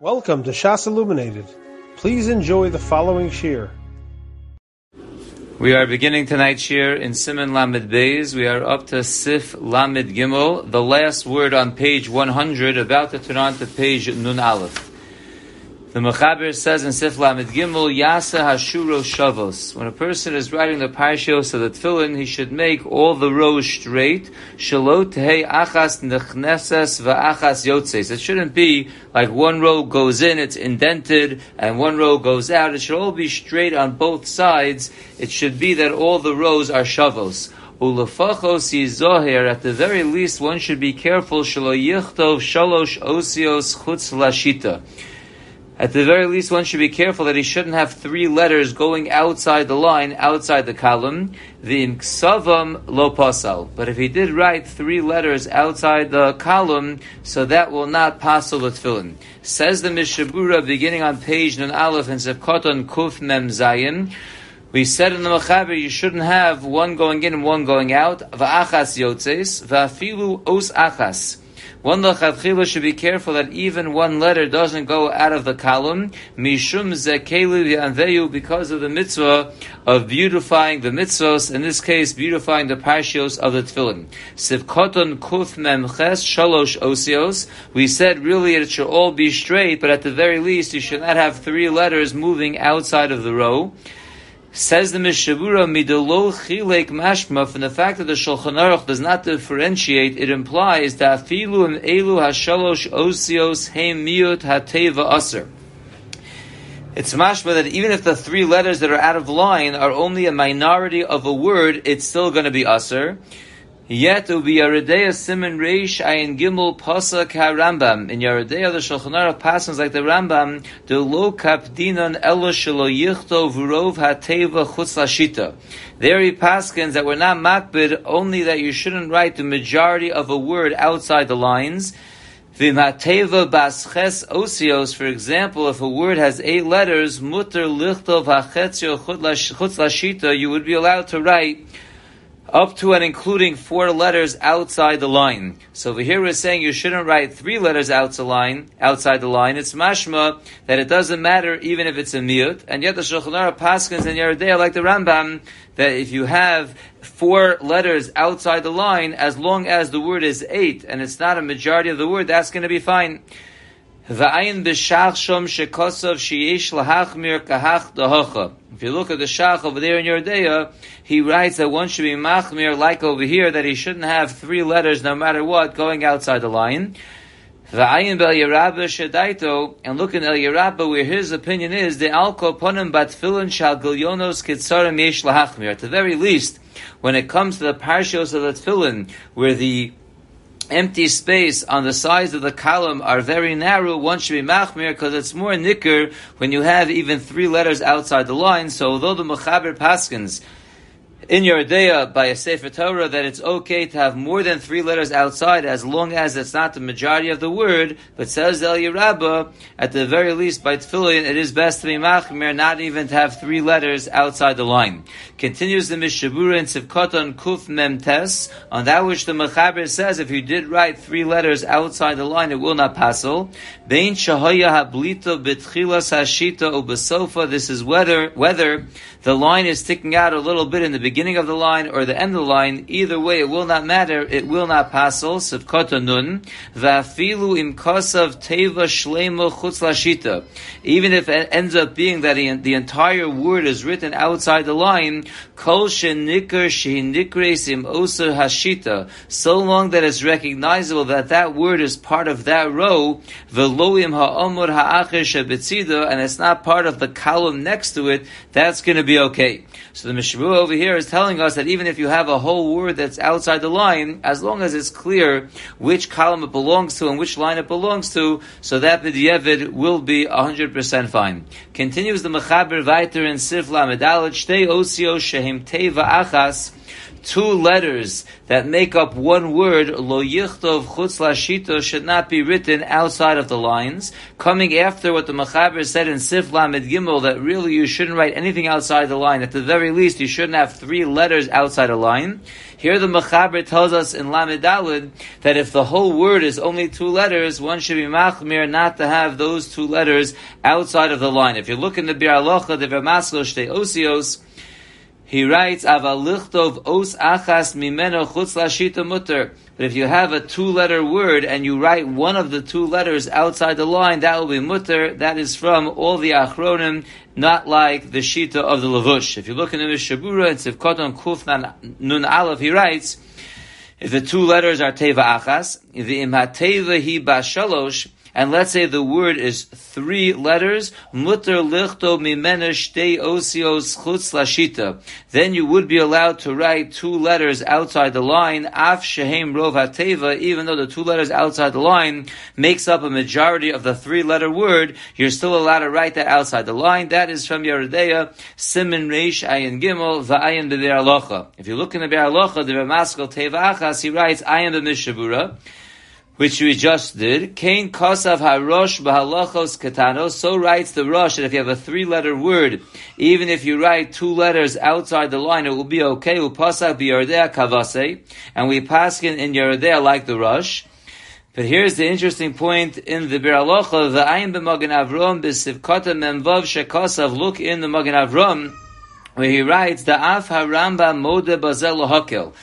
Welcome to Shas Illuminated. Please enjoy the following shir. We are beginning tonight's shir in Siman Lamed Beis. We are up to Sif Lamed Gimel, the last word on page 100, about to turn on to page Nun Aleph. The Mechaber says in Sif Lamed Gimel, Yasa Hashuro Shavos. When a person is writing the Parshios of the Tefillin, he should make all the rows straight. Shalot Hei Achas Nechneses Va'achas Yotzes. It shouldn't be like one row goes in, it's indented, and one row goes out. It should all be straight on both sides. It should be that all the rows are Shavos. Ulefachos yizoher, at the very least, one should be careful, shalo yichtov shalosh osios chutz lashita. At the very least, one should be careful that he shouldn't have three letters going outside the line, outside the column. The inksavam lo pasal. But if he did write three letters outside the column, so that will not pasal the tefillin. Says the Mishnah Berurah, beginning on page Nun Aleph and Sevkoton Kuf Mem Zayin. We said in the Mechaber you shouldn't have one going in and one going out. Va'achas yotzes, va'afilu os achas. One lechatchila should be careful that even one letter doesn't go out of the column. Mishum zekelu v'anveyu because of the mitzvah of beautifying the mitzvos. In this case, beautifying the parshios of the tefillin. Sivkoton kuf memches shalosh osios. We said really it should all be straight, but at the very least you should not have three letters moving outside of the row. Says the Mishnah Berurah, midolo chilek mashma, from the fact that the Shulchan Aruch does not differentiate, it implies that afilu and elu hashalosh osios heim miut hateva aser. It's mashma that even if the three letters that are out of line are only a minority of a word, it's still going to be aser. Yet it will be Siman Reish Ayin Gimel Pasa Ka Rambam. In Yoreh De'ah the Shulchan Aruch passes like the Rambam, the lo kapdinon elo shelo yichto v'rov hateva chutz lashita. There he paskins that we're not makbid, only that you shouldn't write the majority of a word outside the lines. V'mateva basches osios, for example, if a word has eight letters, mutter lichtov hachetzio chutz lashita, you would be allowed to write up to and including four letters outside the line. So over here we're saying you shouldn't write three letters outside the line. Outside the line, it's mashma that it doesn't matter even if it's a miut. And yet the Shulchan Aruch Paskins and Yoreh De'ah, like the Rambam, that if you have four letters outside the line, as long as the word is eight and it's not a majority of the word, that's going to be fine. V'ayin b'shach shom shekosov sheyesh lahachmir kahach. If you look at the shach over there in Yoreh De'ah, he writes that one should be machmir like over here, that he shouldn't have three letters no matter what going outside the line. V'ayin bel Yerabba shedaito, and look in Eliyah Rabbah where his opinion is, the alko ponim bat filin shal gilyonos kitzarim yesh lahachmir. At the very least, when it comes to the parshos of the tefillin, where the empty space on the sides of the column are very narrow, one should be machmir because it's more nicker when you have even three letters outside the line. So although the mechaber paskins in your idea by a Sefer Torah that it's okay to have more than three letters outside as long as it's not the majority of the word, but says Eliyah Rabbah, at the very least by Tefillin, it is best to be machmir, not even to have three letters outside the line. Continues the Mishnah Berurah in Sivkoton Kuf Mem Tes, on that which the Mechaber says, if you did write three letters outside the line, it will not passel. Bein Shahaya Hablito Betchilas Hashita Ubasofa, this is whether, whether the line is sticking out a little bit in the beginning of the line or the end of the line, either way, it will not matter. It will not passel. Sivkota nun va'afilu im kosav teva shlema chutz lashita. Even if it ends up being that the entire word is written outside the line, kol shenikar shehinikres im osa hashita. So long that it's recognizable that that word is part of that row, veloim ha'omur ha'acher shebetzida, and it's not part of the column next to it, that's going to be okay. So the Mishru over here is telling us that even if you have a whole word that's outside the line, as long as it's clear which column it belongs to and which line it belongs to, so that b'di'evid will be 100% fine. Continues the Mechaber weiter in Sif Lamed Alet, Shtei Osio Shehim Teva Achas, two letters that make up one word, lo yichtov chutz should not be written outside of the lines. Coming after what the Machaber said in Sif Lamed Gimel, that really you shouldn't write anything outside the line. At the very least, you shouldn't have three letters outside a line. Here the Machaber tells us in Lamed Dalid that if the whole word is only two letters, one should be machmir not to have those two letters outside of the line. If you look in the Biur Halacha, the Vermaskal Shtei Osios, he writes, Avalichtov os achas mimeno chutz mutter. But if you have a two-letter word and you write one of the two letters outside the line, that will be mutter. That is from all the achronim, not like the shita of the lavush. If you look in the Mishnah Berurah and Sivkoton Kuf Nun Aleph, he writes, if the two letters are teva achas, the imhateva hi bashalosh, and let's say the word is three letters, mutter lichto mimena shtei osios chutz lashita. Then you would be allowed to write two letters outside the line, af shehem rov hateva, even though the two letters outside the line makes up a majority of the three letter word, you're still allowed to write that outside the line. That is from Yeridea, Siman Reish Ayin Gimel, Va'ayin Biur Halacha. If you look in the Be'er the Ramaskal Teva Achas, he writes, Ayin Be'mishabura which we just did. Kain Kosav Harosh Bahalachos Katano. So writes the Rosh that if you have a three-letter word, even if you write two letters outside the line, it will be okay. Upasak Biyardea Kavase, and we pass in, Yoreh De'ah like the Rosh. But here's the interesting point in the Biur Halacha, the Ayin b'Magen Avram b'Sivkota Memvav Shekosav. Look in the Magen Avram, where he writes, the Af HaRamba Mode Bazel Hakel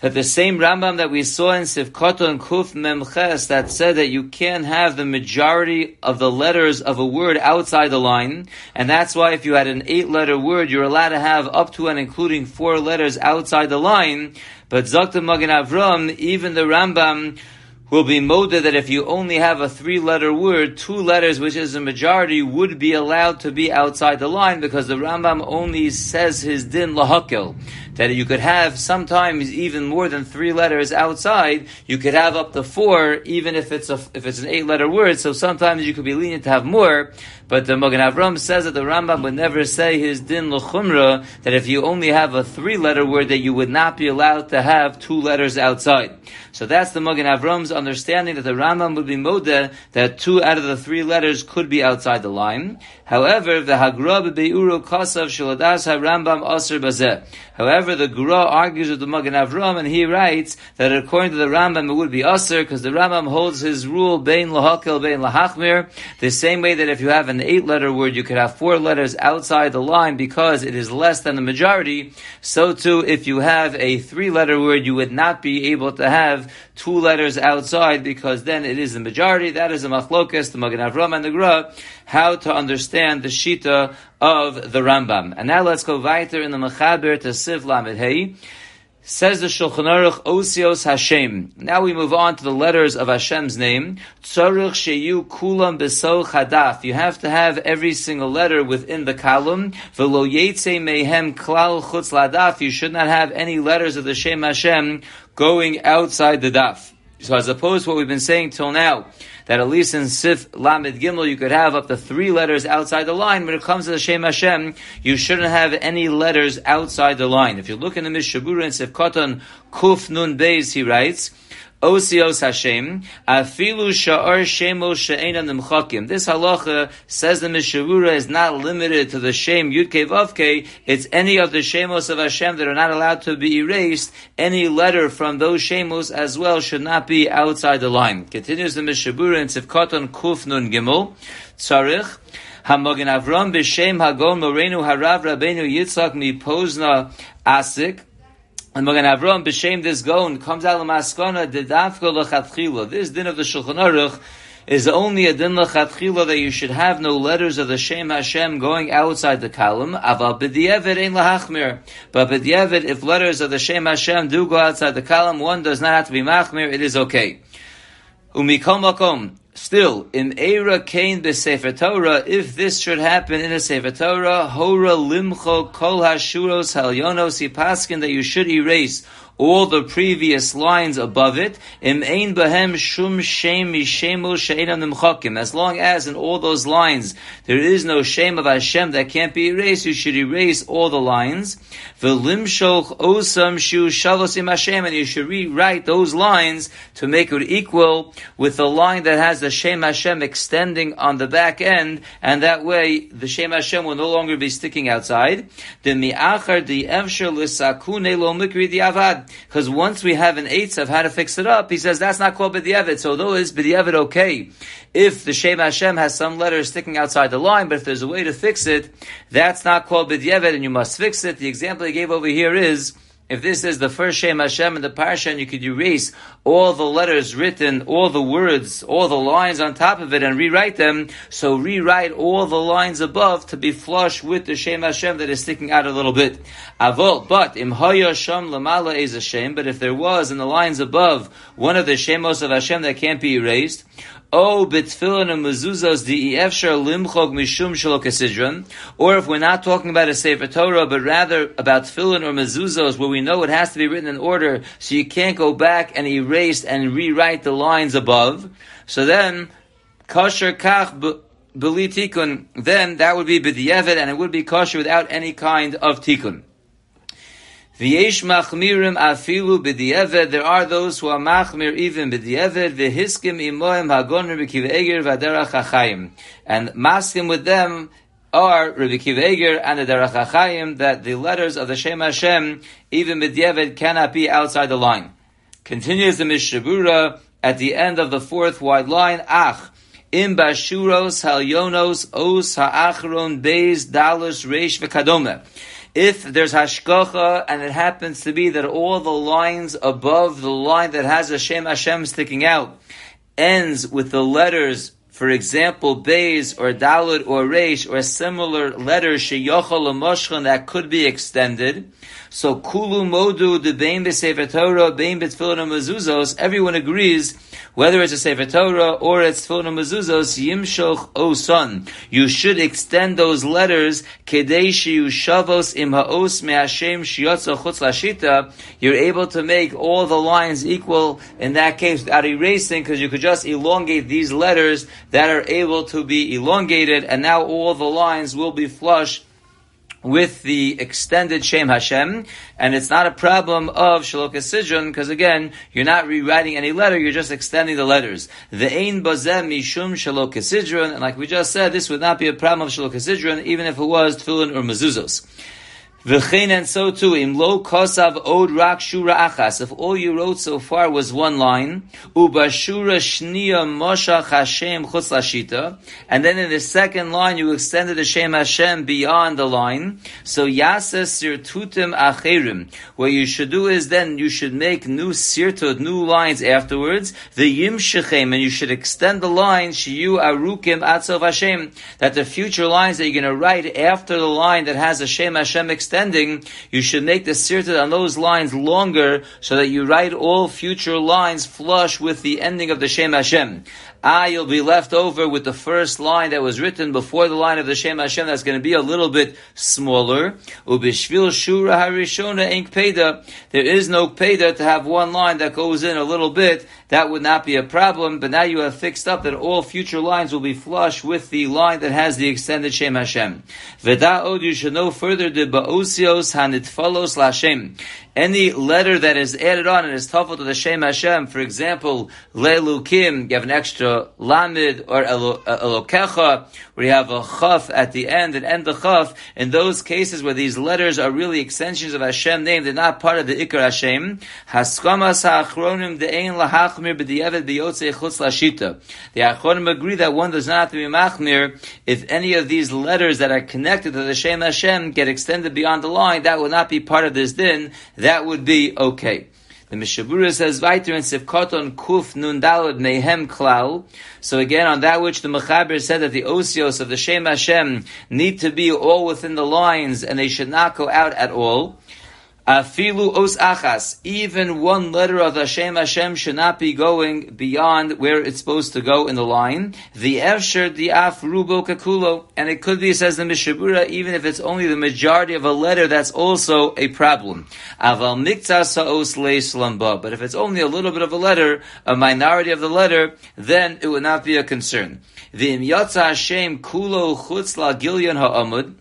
that the same Rambam that we saw in Sivkoto and Kuf Memches that said that you can't have the majority of the letters of a word outside the line, and that's why if you had an eight-letter word, you're allowed to have up to and including four letters outside the line. But Zakta Magen Avram, even the Rambam will be moded that if you only have a three-letter word, two letters, which is a majority, would be allowed to be outside the line because the Rambam only says his din lahakel that you could have sometimes even more than three letters outside. You could have up to four, even if it's a, if it's an eight letter word. So sometimes you could be lenient to have more. But the Magen Avram says that the Rambam would never say his din l'chumra that if you only have a three letter word that you would not be allowed to have two letters outside. So that's the Magen Avram's understanding that the Rambam would be modeh that two out of the three letters could be outside the line. However, the Hagra be'uru kasav shaladas ha-Rambam aser bazeh. However, the Gra argues with the Magen Avram, and he writes that according to the Rambam, it would be aser because the Rambam holds his rule bein lahakel bein lahachmir the same way that if you have an eight-letter word, you could have four letters outside the line because it is less than the majority. So too, if you have a three-letter word, you would not be able to have two letters outside because then it is the majority. That is a machlokas, the Magen Avram and the Gra, how to understand the shita of the Rambam. And now let's go weiter in the Mechaber to Siv Lamed Hey. Says the Shulchan Aruch Osios Hashem. Now we move on to the letters of Hashem's name. Tzarich sheyu kulam beso chadaf. You have to have every single letter within the column. Velo yetze mehem klal chutz ladaf. You should not have any letters of the Shem Hashem going outside the daf. So as opposed to what we've been saying till now, that at least in Sif Lamed Gimel you could have up to three letters outside the line. When it comes to the Shem Hashem, you shouldn't have any letters outside the line. If you look in the Mishabura and Sif Koton Kuf Nun Beis, he writes, Osios Hashem, Afilu Sha'ar Shemo Nimchakim. This halacha says the Mishnah Berurah is not limited to the Shem Yudke Vavke, it's any of the Shemos of Hashem that are not allowed to be erased. Any letter from those Shemos as well should not be outside the line. Continues the Mishnah Berurah in Tzivkoton Kuf Nun Gimel, Tzarich, Hamogen Avram b'Shem Hagon Morenu Harav Rabbeinu Yitzchak mi Pozna Asik, and Magen Avram b'shem this gon comes out of maskana dedafka lechatchila. This din of the Shulchan Aruch is only a din lechatchila that you should have no letters of the Shem Hashem going outside the column. Aval b'diavad ein lahachmir. But b'diavad, if letters of the Shem Hashem do go outside the column, one does not have to be machmir. It is okay. Umikom makom. Still, in Eira Kain Sefer Torah, if this should happen in a Sefer Torah, Hora Limcho Kol Hashuros Halyonos Paskin that you should erase all the previous lines above it. As long as in all those lines there is no shame of Hashem that can't be erased, you should erase all the lines. And you should rewrite those lines to make it equal with the line that has the Shem Hashem extending on the back end, and that way the Shem Hashem will no longer be sticking outside. The mi'achar the lo mikri. Because once we have an eighth of how to fix it up, he says that's not called b'di'evet. So though is b'di'evet okay, if the Shem Hashem has some letters sticking outside the line, but if there's a way to fix it, that's not called b'di'evet, and you must fix it. The example he gave over here is if this is the first Shem Hashem in the parsha, and you could erase all the letters written, all the words, all the lines on top of it, and rewrite them, so rewrite all the lines above to be flush with the Shem Hashem that is sticking out a little bit. Avol, but im hoya sham lamala is a shame. But if there was in the lines above one of the shemos of Hashem that can't be erased, O bitfilin and mezuzos efshar limchog mishum shalokasidron, or if we're not talking about a Sefer Torah, but rather about tefillin or mezuzos, where we know it has to be written in order, so you can't go back and erase and rewrite the lines above. So then, kosher kach beli tikun, then that would be b'di'evet, and it would be kosher without any kind of tikun. V'yesh machmirim afilu b'di'eved. There are those who are machmir even b'di'eved. V'hiskim imoim hagoner b'kiv v'aderach hachayim. And maskim with them are Rabbi Akiva Eger and the Derech HaChaim that the letters of the Shem Hashem, even b'di'eved, cannot be outside the line. Continues the Mishnah Berurah at the end of the fourth wide line, Ach, im bashuros halyonos os ha'achron beis dalus reish v'kadome if there's hashgacha and it happens to be that all the lines above the line that has Hashem Hashem sticking out ends with the letters, for example, Beis or Dalit or Reish or similar letters sheyochal that could be extended, so kulu modu de bein b'sefer Torah, bein b'tfilin mezuzos, everyone agrees, whether it's a sefer Torah or it's tefillin mezuzos, yimshoch oson. You should extend those letters, kedei shavos im ha'os me'ashem shiyotza chutz lashita. You're able to make all the lines equal in that case without erasing, because you could just elongate these letters that are able to be elongated, and now all the lines will be flush with the extended Shem Hashem, and it's not a problem of Shalok Sidron, because again, you're not rewriting any letter, you're just extending the letters. The Ein Bazem Mishum Shalok Sidron, and like we just said, this would not be a problem of Shalok Sidron, even if it was Tefillin or Mezuzos. V'chein and so too, im lo kosav od rak shura achas. If all you wrote so far was one line, ubashura shnia moshach Hashem chutz and then in the second line you extended the Shem Hashem beyond the line, so yases sirtutim acherim. What you should do is then you should make new sirtut, new lines afterwards, the yim shechem, and you should extend the line, shiyu arukim atzov Hashem, that the future lines that you're going to write after the line that has a Shem Hashem extended, extending, you should make the sirtut on those lines longer so that you write all future lines flush with the ending of the Shem Hashem. Ah, you'll be left over with the first line that was written before the line of the Shem Hashem that's going to be a little bit smaller. There is no Peda to have one line that goes in a little bit. That would not be a problem, but now you have fixed up that all future lines will be flush with the line that has the extended Shem Hashem. Veda you should know further the Ba'osios Hanitfalos Lashem any letter that is added on and is tafel to the Shem Hashem, for example, Lelukim, you have an extra Lamid, or uh, Elokecha, where you have a Chaf at the end, and end the Chaf, in those cases where these letters are really extensions of Hashem name, they're not part of the Ikar Hashem, Haskamas HaAchronim De'ein Lahachmir B'di'evet B'yotzei Chutz Lashita. The Achronim agree that one does not have to be Machmir if any of these letters that are connected to the Shem Hashem get extended beyond the line, that will not be part of this din, that would be okay. The Mishnah Berurah says weiter in Sivkoton Kuf Nun Dalad Mehem Klal. So again, on that which the Mechaber said that the osios of the Shem Hashem need to be all within the lines and they should not go out at all. Afilu os achas, even one letter of Hashem Hashem should not be going beyond where it's supposed to go in the line. The efsher the af rubo kakulo, and it could be, says the Mishnah Berurah, even if it's only the majority of a letter, that's also a problem. Aval mikta sa'os but if it's only a little bit of a letter, a minority of the letter, then it would not be a concern. V'im yatsa Hashem kulo chutz la ha'amud,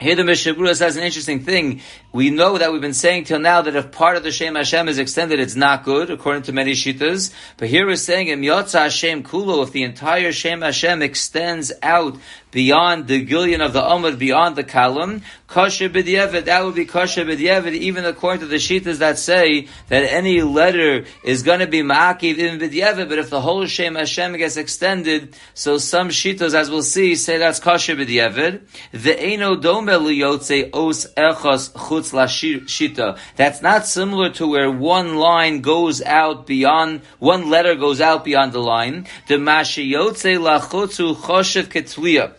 here the Mishnah Mishabura says an interesting thing. We know that we've been saying till now that if part of the Shem Hashem is extended, it's not good, according to many Shitas. But here we're saying, Im Yotza Hashem Kulo, if the entire Shem Hashem extends out beyond the gillion of the Amud, beyond the Kalam, kosher b'diavad, that would be kosher b'diavad, even according to the Shitas that say that any letter is going to be ma'akiv in b'diavad, but if the whole Shem Hashem gets extended, so some Shitas, as we'll see, say that's kosher b'diavad. The eno Dome liyotze os echos chutz la shita. That's not similar to where one line goes out beyond, one letter goes out beyond the line. The mashiyotze lachutzu choshev ketliya.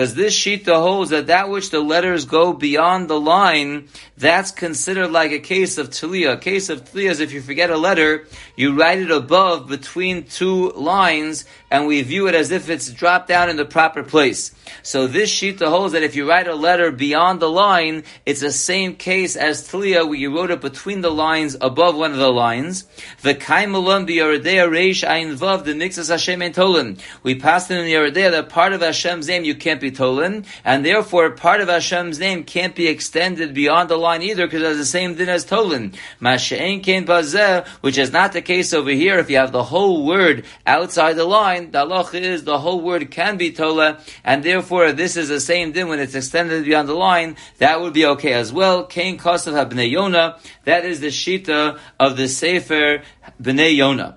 Because this shita holds that that which the letters go beyond the line, that's considered like a case of tliya. A case of tliya is if you forget a letter, you write it above between two lines, and we view it as if it's dropped down in the proper place. So this shita holds that if you write a letter beyond the line, it's the same case as tliya, where you wrote it between the lines above one of the lines. The kaimalon biyaradea reish ayin vav the mixas Hashem and tolan. We passed in the Yoreh De'ah that part of Hashem's name you can't be tolan, and therefore part of Hashem's name can't be extended beyond the line either, because it's the same thing as bazeh, which is not the case over here. If you have the whole word outside the line, the halach is the whole word can be tola, and therefore this is the same thing when it's extended beyond the line. That would be okay as well. Kain kosav habnei Yona. That is the shita of the sefer bnei Yona.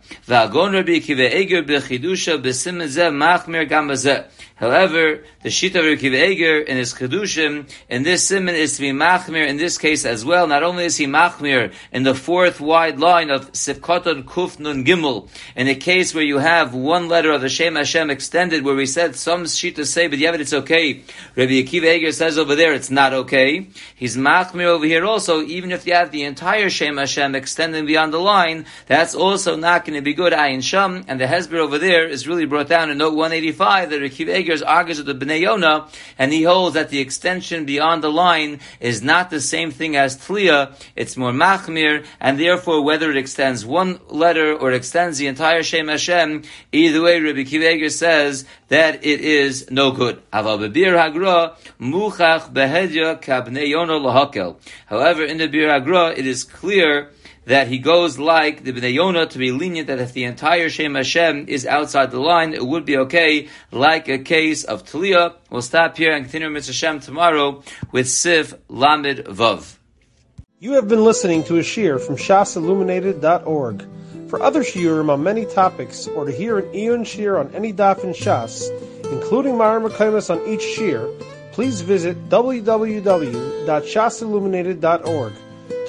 However, the Shita of Rekiv Eger in his Kedushim, in this siman is to be Machmir in this case as well. Not only is he Machmir in the fourth wide line of Sifkoton Kuf Nun Gimel, in a case where you have one letter of the Shem Hashem extended, where we said some Shita say, but but it's okay. Rabbi Akiva Eger says over there it's not okay. He's Machmir over here also, even if you have the entire Shem Hashem extending beyond the line, that's also not going to be good. Ayin Sham, and the Hezber over there is really brought down in note 185 that Rekiv Eger's argues with the Bnei and he holds that the extension beyond the line is not the same thing as Tliya, it's more Machmir, and therefore whether it extends one letter or extends the entire Shem Hashem, either way Rabbi Akiva says that it is no good. However, in the Bir Hagra, it is clear that he goes like the Bnei Yonah to be lenient that if the entire Shem Hashem is outside the line, it would be okay, like a case of Talia. We'll stop here and continue Mitzvah Hashem tomorrow with Sif Lamed Vav. You have been listening to a shear from shasilluminated.org. For other shiurim on many topics, or to hear an Eon shear on any daf in Shas, including Mareh Mekomos on each shear, please visit www.shasilluminated.org.